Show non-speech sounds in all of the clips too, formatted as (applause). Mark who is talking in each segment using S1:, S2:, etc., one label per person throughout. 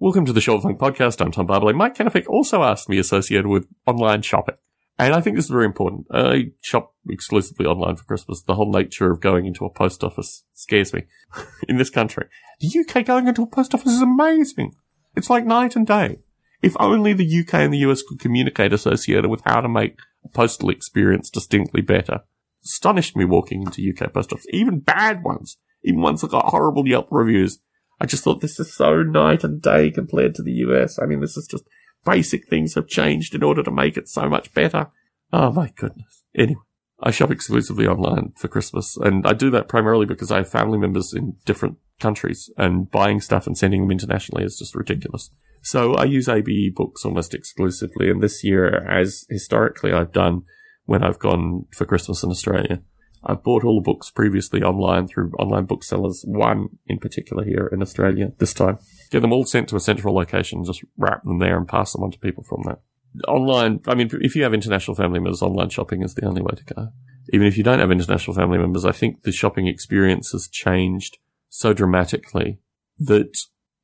S1: Welcome to the Short Funk Podcast. I'm Tom Barbalet. Mike Kenefick also asked me associated with online shopping. And I think this is very important. I shop exclusively online for Christmas. The whole nature of going into a post office scares me (laughs) in this country. The UK going into a post office is amazing. It's like night and day. If only the UK and the US could communicate associated with how to make a postal experience distinctly better. Astonished me walking into UK post office, even bad ones, even ones that got horrible Yelp reviews. I just thought this is so night and day compared to the US. I mean, this is just basic things have changed in order to make it so much better. Oh my goodness. Anyway, I shop exclusively online for Christmas and I do that primarily because I have family members in different countries and buying stuff and sending them internationally is just ridiculous. So I use AbeBooks almost exclusively and this year, as historically I've done when I've gone for Christmas in Australia, I've bought all the books previously online through online booksellers, one in particular here in Australia this time. Get them all sent to a central location, just wrap them there and pass them on to people from that. Online, I mean, if you have international family members, online shopping is the only way to go. Even if you don't have international family members, I think the shopping experience has changed so dramatically that,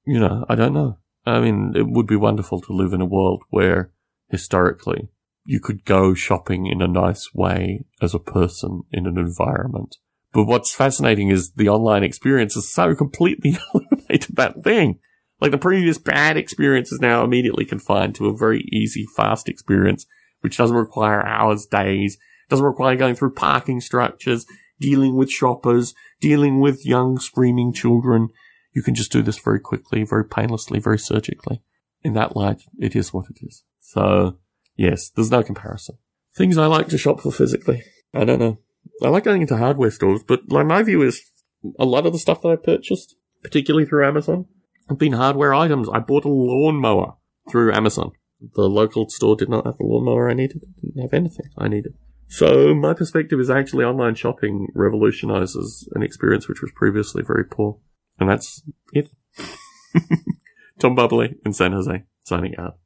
S1: you know, I don't know. I mean, it would be wonderful to live in a world where historically you could go shopping in a nice way as a person in an environment. But what's fascinating is the online experience is so completely (laughs) eliminated that thing. Like the previous bad experience is now immediately confined to a very easy, fast experience, which doesn't require hours, days, doesn't require going through parking structures, dealing with shoppers, dealing with young screaming children. You can just do this very quickly, very painlessly, very surgically. In that light, it is what it is. So Yes, there's no comparison. Things I like to shop for physically. I don't know. I like going into hardware stores, but like my view is a lot of the stuff that I purchased, particularly through Amazon, have been hardware items. I bought a lawnmower through Amazon. The local store did not have the lawnmower I needed. It didn't have anything I needed. So my perspective is actually online shopping revolutionizes an experience which was previously very poor. And that's it. (laughs) Tom Barbalet in San Jose, signing out.